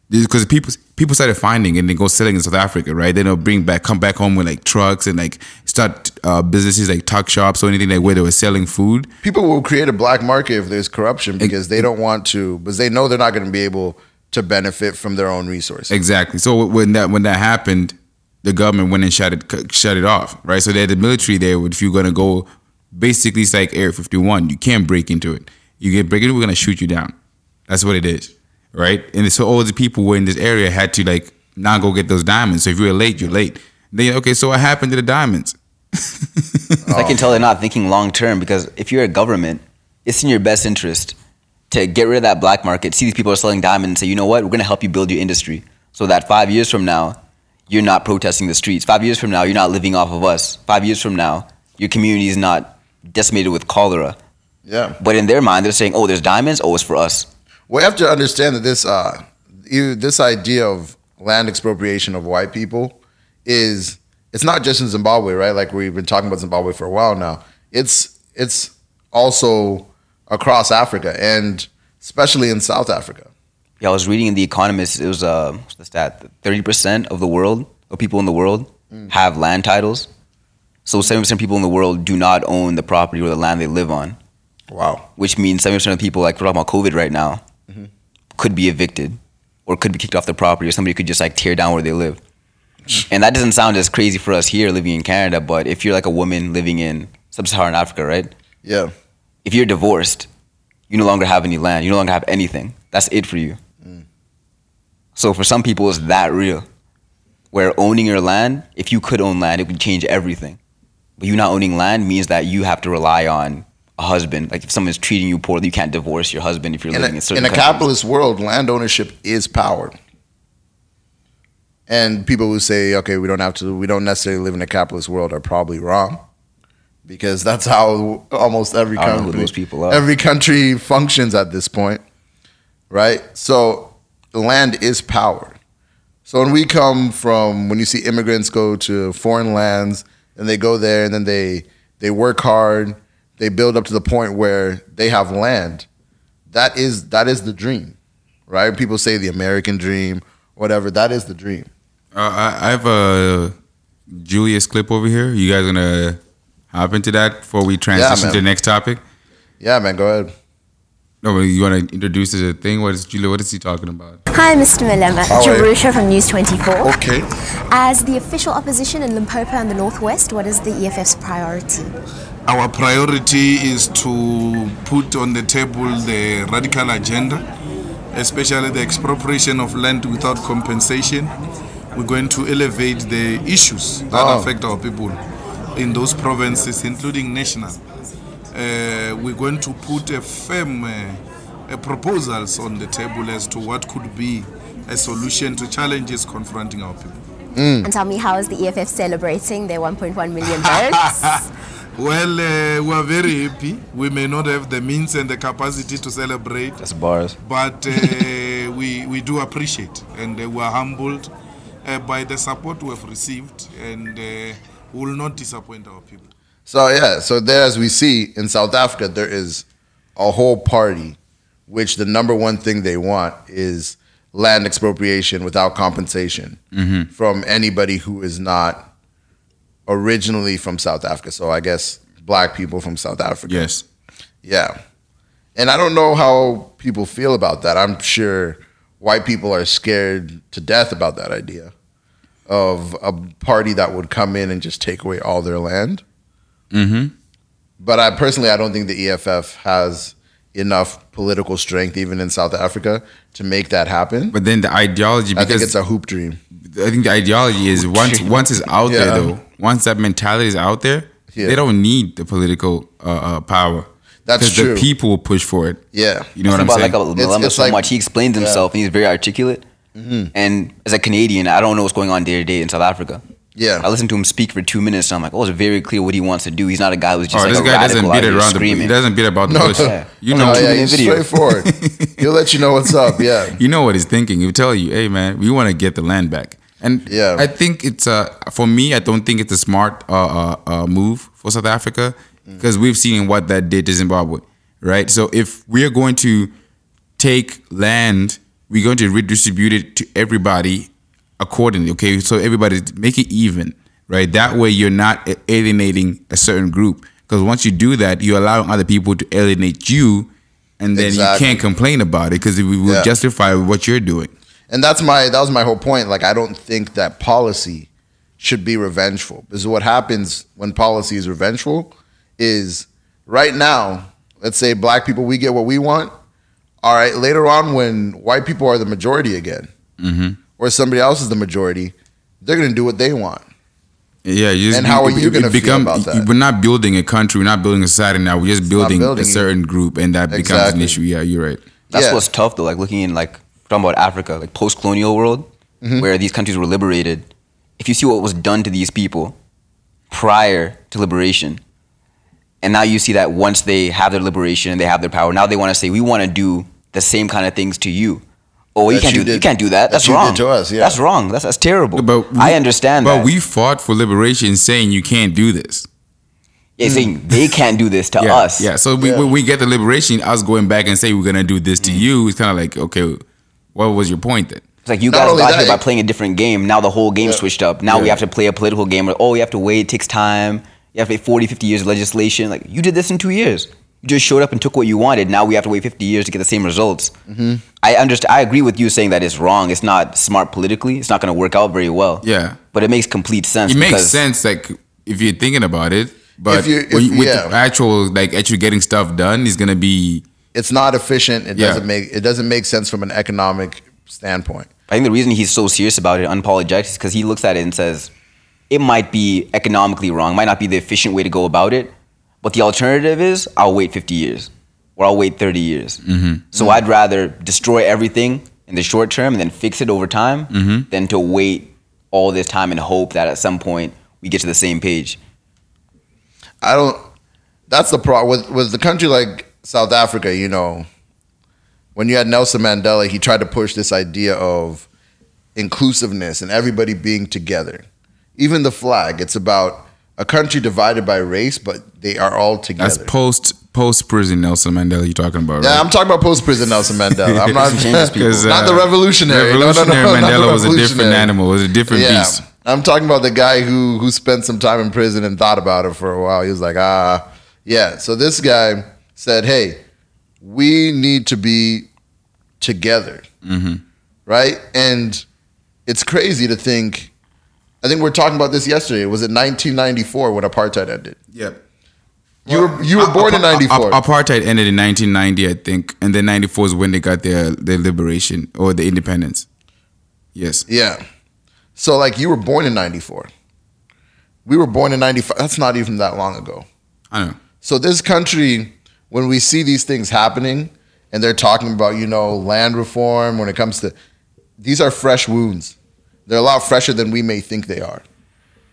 because people people started finding and then go selling in South Africa, right? Then they'll bring back, come back home with like trucks and like start uh, businesses like tuck shops or anything like where they were selling food. people will create a black market if there's corruption because they don't want to, because they know they're not going to be able to benefit from their own resources. Exactly. So when that when that happened, the government went and shut it shut it off, right? So they had the military there. If you're gonna go, basically it's like Area 51. You can't break into it. You get break into, we're gonna shoot you down. That's what it is, right? And so all the people were in this area had to like not go get those diamonds. So if you were late, you're late. Then okay, so what happened to the diamonds? I can tell they're not thinking long term because if you're a government, it's in your best interest to get rid of that black market, see these people are selling diamonds and say, you know what, we're going to help you build your industry so that five years from now, you're not protesting the streets. Five years from now, you're not living off of us. Five years from now, your community is not decimated with cholera. Yeah. But in their mind, they're saying, oh, there's diamonds, oh, it's for us. We have to understand that this uh, you, this idea of land expropriation of white people is it's not just in Zimbabwe, right? Like we've been talking about Zimbabwe for a while now. It's it's also across Africa and especially in South Africa. Yeah, I was reading in The Economist. It was uh, what's the stat? Thirty percent of the world of people in the world have land titles. So seventy percent of people in the world do not own the property or the land they live on, Wow. which means seventy percent of people, like we're talking about COVID right now, could be evicted or could be kicked off their property, or somebody could just like tear down where they live. And that doesn't sound as crazy for us here living in Canada, but if you're like a woman living in sub-Saharan Africa, right? Yeah. if you're divorced, you no longer have any land. You no longer have anything. That's it for you. So for some people, it's that real. Where owning your land, if you could own land, it would change everything. But you not owning land means that you have to rely on a husband. Like if someone's treating you poorly, you can't divorce your husband if you're In living in a, certain in a countries. capitalist world, land ownership is power. And people who say, okay, we don't have to, we don't necessarily live in a capitalist world are probably wrong. Because that's how almost every country, those people are. every country functions at this point, right? So land is power. So when we come from, when you see immigrants go to foreign lands and they go there and then they they work hard, they build up to the point where they have land. That is that is the dream, right? People say the American dream, whatever. That is the dream. Uh, I, I have a Julius clip over here. You guys gonna hop into that before we transition man. to the next topic? Yeah, man. Go ahead. No, but you want to introduce the thing? What is Julius? What is he talking about? Hi, Mr. Malema. How? Jerusha from News 24. Okay. As the official opposition in Limpopo and the Northwest, what is the EFF's priority? Our priority is to put on the table the radical agenda, especially the expropriation of land without compensation. We're going to elevate the issues that Oh. affect our people in those provinces, including national. Uh, we're going to put a firm uh, uh, proposals on the table as to what could be a solution to challenges confronting our people. And tell me, how is the EFF celebrating their 1.1 million votes? Well, uh, we are very happy. We may not have the means and the capacity to celebrate, That's bars. but uh, we, we do appreciate and uh, we are humbled uh, by the support we have received and uh, we will not disappoint our people. So yeah, so there as we see in South Africa, there is a whole party, which the number one thing they want is land expropriation without compensation mm-hmm. from anybody who is not originally from South Africa. So I guess black people from South Africa. Yes. Yeah. And I don't know how people feel about that. I'm sure white people are scared to death about that idea of a party that would come in and just take away all their land. Mm-hmm. But I personally, I don't think the EFF has enough political strength, even in South Africa, to make that happen. But then the ideology, I think because it's a hoop dream. I think the ideology is once once it's out Yeah. there though, once that mentality is out there, Yeah. they don't need the political uh, uh, power. That's true. The people will push for it. Yeah. You know what I'm about saying? like a Malema it's so like- much. He explains himself and he's very articulate. And as a Canadian, I don't know what's going on day to day in South Africa. Yeah. I listened to him speak for two minutes, and I'm like, oh, it's very clear what he wants to do. He's not a guy who's just oh, like this a guy doesn't beat out it here around the. screaming. He doesn't beat about the No. bush. Yeah. You Oh, know, No, two yeah, minute he's video. straightforward. He'll let you know what's up. Yeah. you know what he's thinking. He'll tell you, "Hey, man, we want to get the land back." And Yeah. I think it's uh for me. I don't think it's a smart uh, uh, uh move for South Africa because we've seen what that did to Zimbabwe, right? So if we're going to take land, we're going to redistribute it to everybody accordingly. Okay, so everybody make it even, right? That way you're not alienating a certain group. Because once you do that, you're allowing other people to alienate you, and then Exactly. you can't complain about it because we will Yeah. justify what you're doing. And that's my that was my whole point. Like I don't think that policy should be revengeful. Because what happens when policy is revengeful is right now, let's say black people we get what we want. All right, later on when white people are the majority again, mm-hmm. Or somebody else is the majority, they're gonna do what they want. Yeah, you just, And how are you it gonna feel become? about that? We're not building a country. We're not building a society now. We're just building, building a it. certain group, and that becomes an issue. Yeah, you're right. That's Yeah. what's tough though. Like looking in like talking about Africa, like post-colonial world, Mm-hmm. where these countries were liberated. If you see what was done to these people prior to liberation, and now you see that once they have their liberation and they have their power, now they want to say we want to do the same kind of things to you. Oh, you can't you do you can't do that. that That's you did wrong. to us, yeah. That's wrong. That's that's terrible. But we- I understand But that. we fought for liberation, saying you can't do this. yeah, saying they can't do this to Yeah, us. yeah. So we, Yeah. when we get the liberation, us going back and say we're gonna do this to Mm. you, it's kind of like, okay, what was your point then? It's like you Not guys only got that, here by playing a different game. Now the whole game Yeah. switched up. Now we have to play a political game where, oh, you have to wait. It takes time. You have to wait 40, 50 years of legislation. Like, you did this in two years. You just showed up and took what you wanted. Now we have to wait 50 years to get the same results. Mm-hmm. I understand. I agree with you saying that it's wrong. It's not smart politically. It's not going to work out very well. Yeah. But it makes complete sense. It makes sense, like if you're thinking about it. But If you- if- with yeah. the actual, like actually getting stuff done is gonna be It's not efficient. It Yeah. doesn't make it doesn't make sense from an economic standpoint. I think the reason he's so serious about it, unapologetic, is because he looks at it and says, it might be economically wrong, might not be the efficient way to go about it, but the alternative is I'll wait 50 years or I'll wait 30 years. Mm-hmm. So I'd rather destroy everything in the short term and then fix it over time mm-hmm. than to wait all this time and hope that at some point we get to the same page. I don't. That's the problem with with the country like South Africa. You know, when you had Nelson Mandela, he tried to push this idea of inclusiveness and everybody being together. Even the flag, it's about a country divided by race, but they are all that's together. post post prison Nelson Mandela you're talking about, yeah. I'm talking about post prison Nelson Mandela. I'm not Changes people. 'Cause, not uh, the revolutionary. No, no, no, Revolutionary Mandela was a different animal. It was a different Yeah, beast. I'm talking about the guy who who spent some time in prison and thought about it for a while. He was like, ah, yeah. So this guy said, hey, we need to be together, right? And it's crazy to think. I think we are talking about this yesterday. Was it 1994 when apartheid ended? Yep. You were you were born in '94. Apartheid ended in 1990, I think, and then 94 is when they got their their liberation or the independence. Yes. Yeah. So like you were born in 94. We were born in 95. That's not even that long ago. I know. So this country, when we see these things happening and they're talking about, you know, land reform when it comes to these are fresh wounds. They're a lot fresher than we may think they are.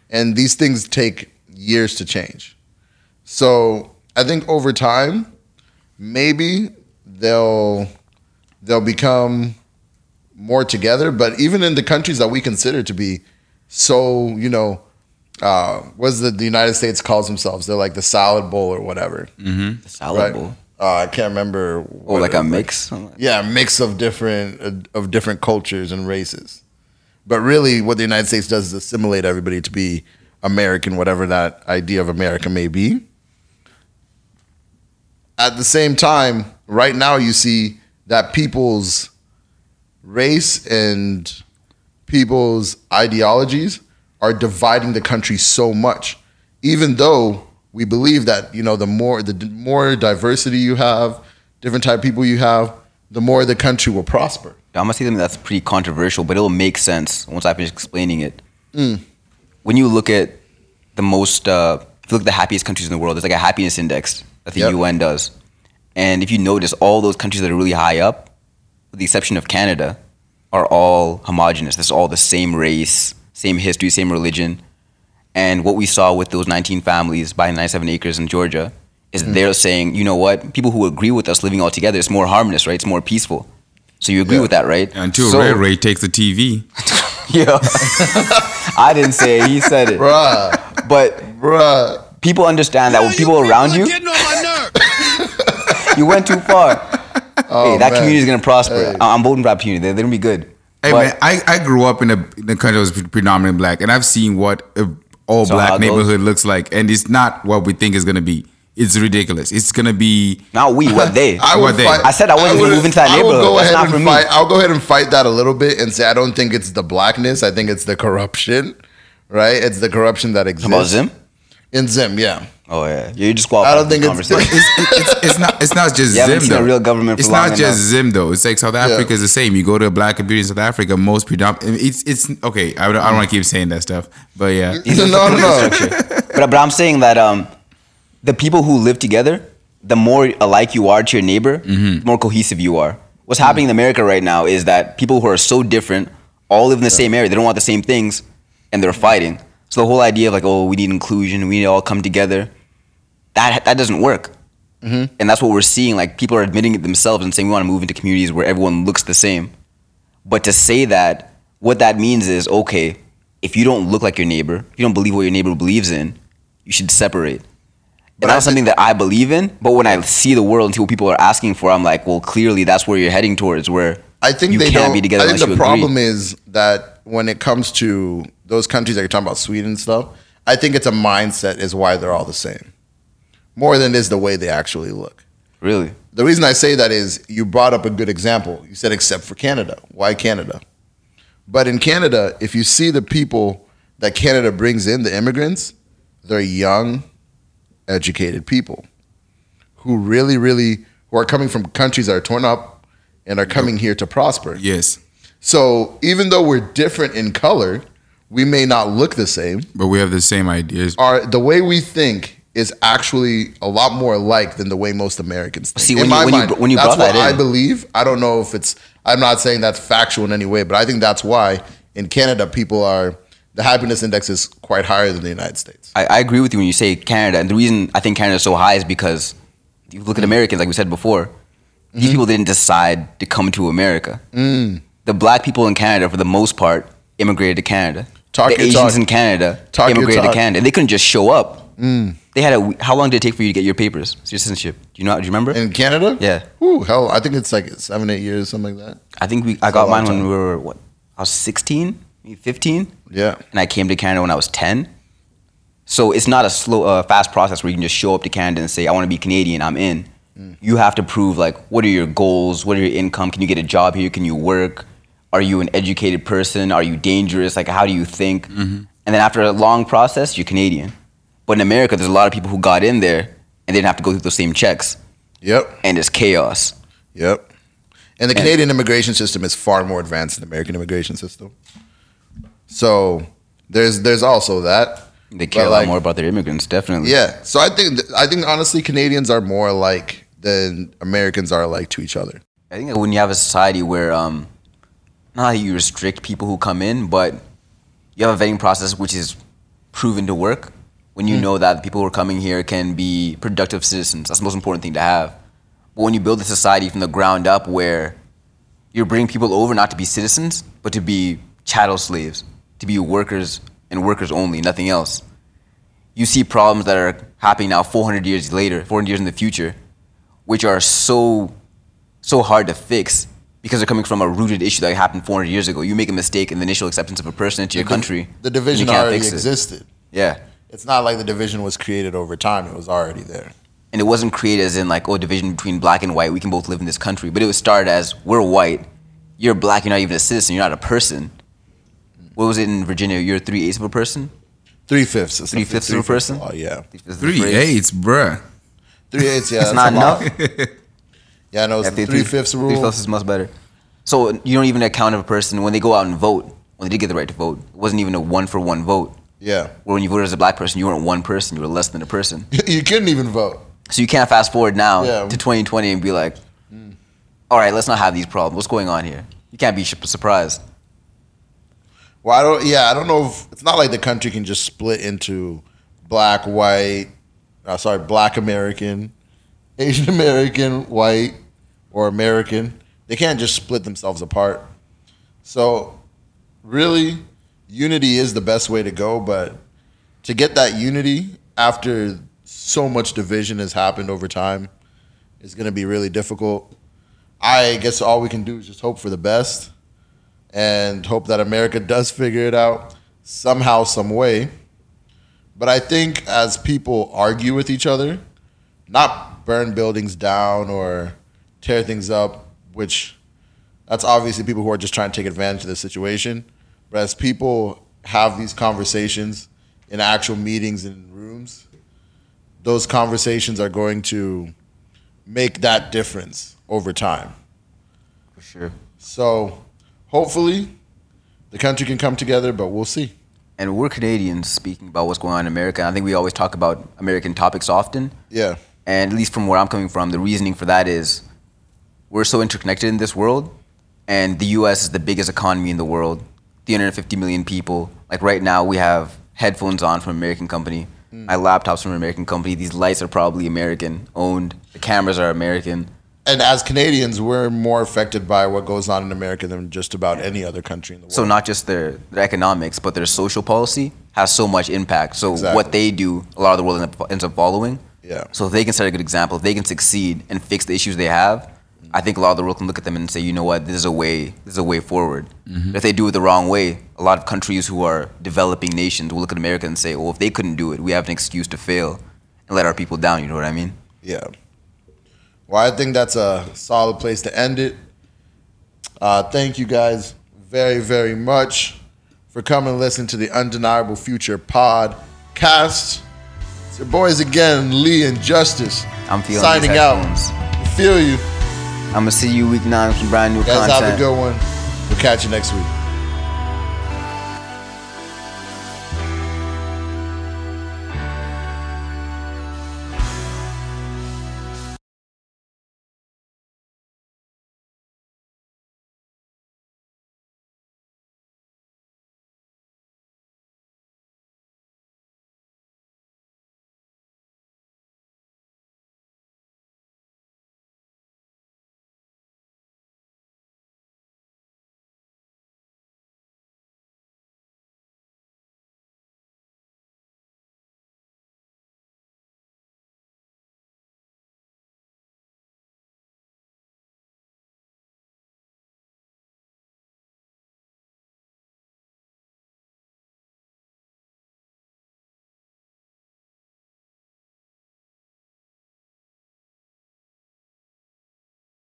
And these things take years to change. So I think over time, maybe they'll they'll become more together. But even in the countries that we consider to be so, you know, uh, what the, the United States calls themselves? They're like the salad bowl or whatever. The salad Right? bowl. Uh, I can't remember. Oh, like it- a mix? Yeah, a mix of different uh, of different cultures and races. But really, what the United States does is assimilate everybody to be American, whatever that idea of America may be. At the same time, right now you see that people's race and people's ideologies are dividing the country so much. Even though we believe that you know the more the more diversity you have, different type of people you have, the more the country will prosper. I'm gonna say something that's pretty controversial, but it'll make sense once I finish explaining it. Mm. When you look at the most, uh, if you look at the happiest countries in the world, there's like a happiness index that the Yep. UN does, and if you notice, all those countries that are really high up, with the exception of Canada, are all homogenous. This is all the same race, same history, same religion. And what we saw with those 19 families buying 97 acres in Georgia is Mm. they're saying, you know what, people who agree with us living all together, it's more harmonious, right? It's more peaceful. So you agree Yeah. with that, right? Until so, Ray Ray takes the TV. Yeah. I didn't say it, he said it. Bruh, But bruh. people understand that when people around you, Getting on my nerves. you went too far. Oh, hey, that man. community is gonna prosper. Hey. I- I'm voting for that community. They're, they're gonna be good. Hey But- man, I, I grew up in a, in a country that was predominantly black, and I've seen what a all So black it goes? neighborhood looks like, and it's not what we think it's gonna be. It's ridiculous. It's gonna be not we, what they. I What would they- fight. I said I wasn't gonna would- move into that I will neighborhood. go That's ahead not and for me. fight. I'll go ahead and fight that a little bit and say I don't think it's the blackness. I think it's the corruption, right? It's the corruption that exists. About Zim? In Zim, yeah. Oh yeah, you're disqualified. I don't think it's- it's, it's, it's not it's not just You Zim seen a though. real government for it's long not just enough. Zim though. It's like South Africa is the same. You go to a black community in South Africa, most predominant. It's it's okay. I don't, I don't want to keep saying that stuff, but yeah, no, no, no. but, but I'm saying that um, the people who live together, the more alike you are to your neighbor, mm-hmm. the more cohesive you are. What's happening in America right now is that people who are so different all live in the same area. They don't want the same things, and they're fighting. So the whole idea of like, oh, we need inclusion, we need to all come together, that that doesn't work. Mm-hmm. And that's what we're seeing. Like people are admitting it themselves and saying we want to move into communities where everyone looks the same. But to say that, what that means is okay, if you don't look like your neighbor, if you don't believe what your neighbor believes in, you should separate. But that's something that I believe in. But when I see the world and see what people are asking for, I'm like, well, clearly that's where you're heading towards. Where I think you they can't be together I think the you agree. problem is that when it comes to those countries that you're talking about, Sweden and stuff, I think it's a mindset is why they're all the same, more than it is the way they actually look. really. The reason I say that is you brought up a good example. You said except for Canada. Why Canada? But in Canada, if you see the people that Canada brings in, the immigrants, they're young, educated people who really, really who are coming from countries that are torn up and are coming here to prosper. Yes, So even though we're different in color, we may not look the same. but we have the same ideas. Are the way we think is actually a lot more alike than the way most Americans think. See, in when you- my when you mind, br- when you that's brought what that I in- believe. I don't know if it's. I'm not saying that's factual in any way, but I think that's why in Canada people are the happiness index is quite higher than the United States. I, I agree with you when you say Canada. And the reason I think Canada is so high is because you look at Americans, like we said before, these Mm-hmm. people didn't decide to come to America. Mm. The black people in Canada, for the most part, immigrated to Canada. Talk the Asians talk. in Canada Talk immigrated to. Mm. Canada. They couldn't just show up. They had a. How long did it take for you to get your papers, your citizenship? Do you know? Do you remember? In Canada, Yeah. Ooh, hell, I think it's like seven, eight years, something like that. I think we. I a got mine when we were what? I was 16, maybe 15. Yeah, and I came to Canada when I was 10. So it's not a slow, uh, fast process where you can just show up to Canada and say, I want to be Canadian, I'm in. You have to prove, like, what are your goals? What are your income? Can you get a job here? Can you work? Are you an educated person? Are you dangerous? Like, how do you think? And then after a long process, you're Canadian. But in America, there's a lot of people who got in there and they didn't have to go through those same checks. yep, And it's chaos. yep. And the Canadian immigration system is far more advanced than the American immigration system. So there's there's also that. They care a lot like, more about their immigrants, definitely. Yeah. So I think I think honestly Canadians are more alike than Americans are alike to each other. I think when you have a society where, um, not that you restrict people who come in, but you have a vetting process which is proven to work. When you know that the people who are coming here can be productive citizens, that's the most important thing to have. But when you build a society from the ground up where you're bringing people over not to be citizens, but to be chattel slaves, to be workers and workers only, nothing else. You see problems that are happening now 400 years later, 400 years in the future, which are so so hard to fix because they're coming from a rooted issue that happened 400 years ago. You make a mistake in the initial acceptance of a person into your country. The division already fix it. existed. Yeah. It's not like the division was created over time. It was already there. And it wasn't created as in like, oh, division between black and white. We can both live in this country. But it was started as we're white. You're black. You're not even a citizen. You're not a person. What was it in Virginia? You're three eighths of a person. Three fifths. Three fifths of a person? Oh yeah. Three eighths, bruh. Three eighths. Yeah. It's that's not enough. Yeah, no, it's Yeah, three fifths rule. Three fifths is much better. So you don't even account of a person when they go out and vote. When they did get the right to vote, it wasn't even a one for one vote. Yeah. Where when you voted as a black person, you weren't one person. You were less than a person. you couldn't even vote. So you can't fast forward now Yeah. to 2020 and be like, all right, let's not have these problems. What's going on here? You can't be surprised. Well, I don't. Yeah, I don't know if it's not like the country can just split into black, white. Uh, sorry, black American, Asian American, white, or American. They can't just split themselves apart. So, really, unity is the best way to go. But to get that unity after so much division has happened over time is going to be really difficult. I guess all we can do is just hope for the best and hope that America does figure it out somehow, some way. But I think as people argue with each other, not burn buildings down or tear things up, which that's obviously people who are just trying to take advantage of the situation. But as people have these conversations in actual meetings and rooms, those conversations are going to make that difference over time. For sure. So hopefully the country can come together, but we'll see. And we're Canadians speaking about what's going on in America. I think we always talk about American topics often. Yeah. And at least from where I'm coming from, the reasoning for that is we're so interconnected in this world, and the US is the biggest economy in the world 350 million people. Like right now, we have headphones on from an American company. Hmm. My laptop's from an American company. These lights are probably American owned. The cameras are American. And as Canadians, we're more affected by what goes on in America than just about any other country in the world. So not just their, their economics, but their social policy has so much impact. So Exactly. what they do, a lot of the world ends up following. Yeah. So if they can set a good example, if they can succeed and fix the issues they have, I think a lot of the world can look at them and say, you know what, this is a way, this is a way forward. Mm-hmm. If they do it the wrong way, a lot of countries who are developing nations will look at America and say, well, if they couldn't do it, we have an excuse to fail and let our people down. You know what I mean? Yeah. Well, I think that's a solid place to end it. Uh, thank you guys very, very much for coming and listening to the Undeniable Future podcast. It's your boys again, Lee and Justice. I'm feeling signing out. Feel you. I'm gonna see you week nine with some brand new Guys, content. have a good one. We'll catch you next week.